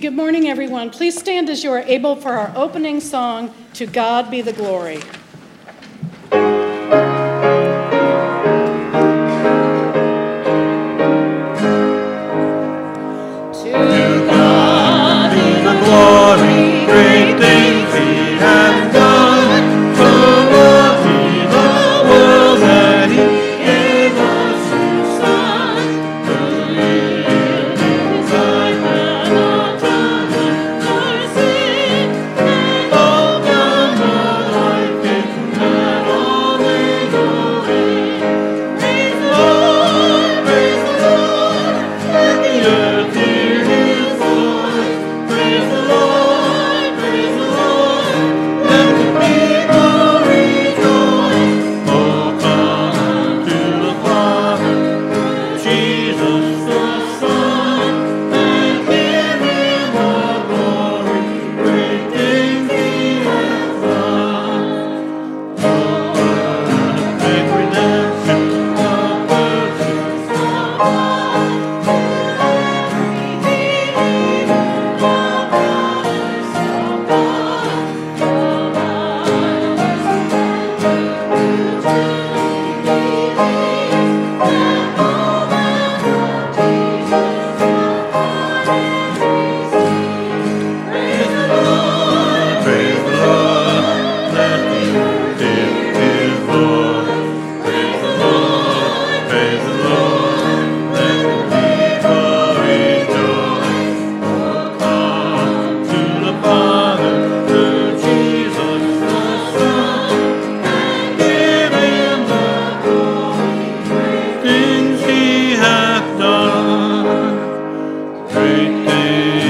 Good morning, everyone. Please stand as you are able for our opening song, To God Be the Glory. Amen.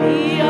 E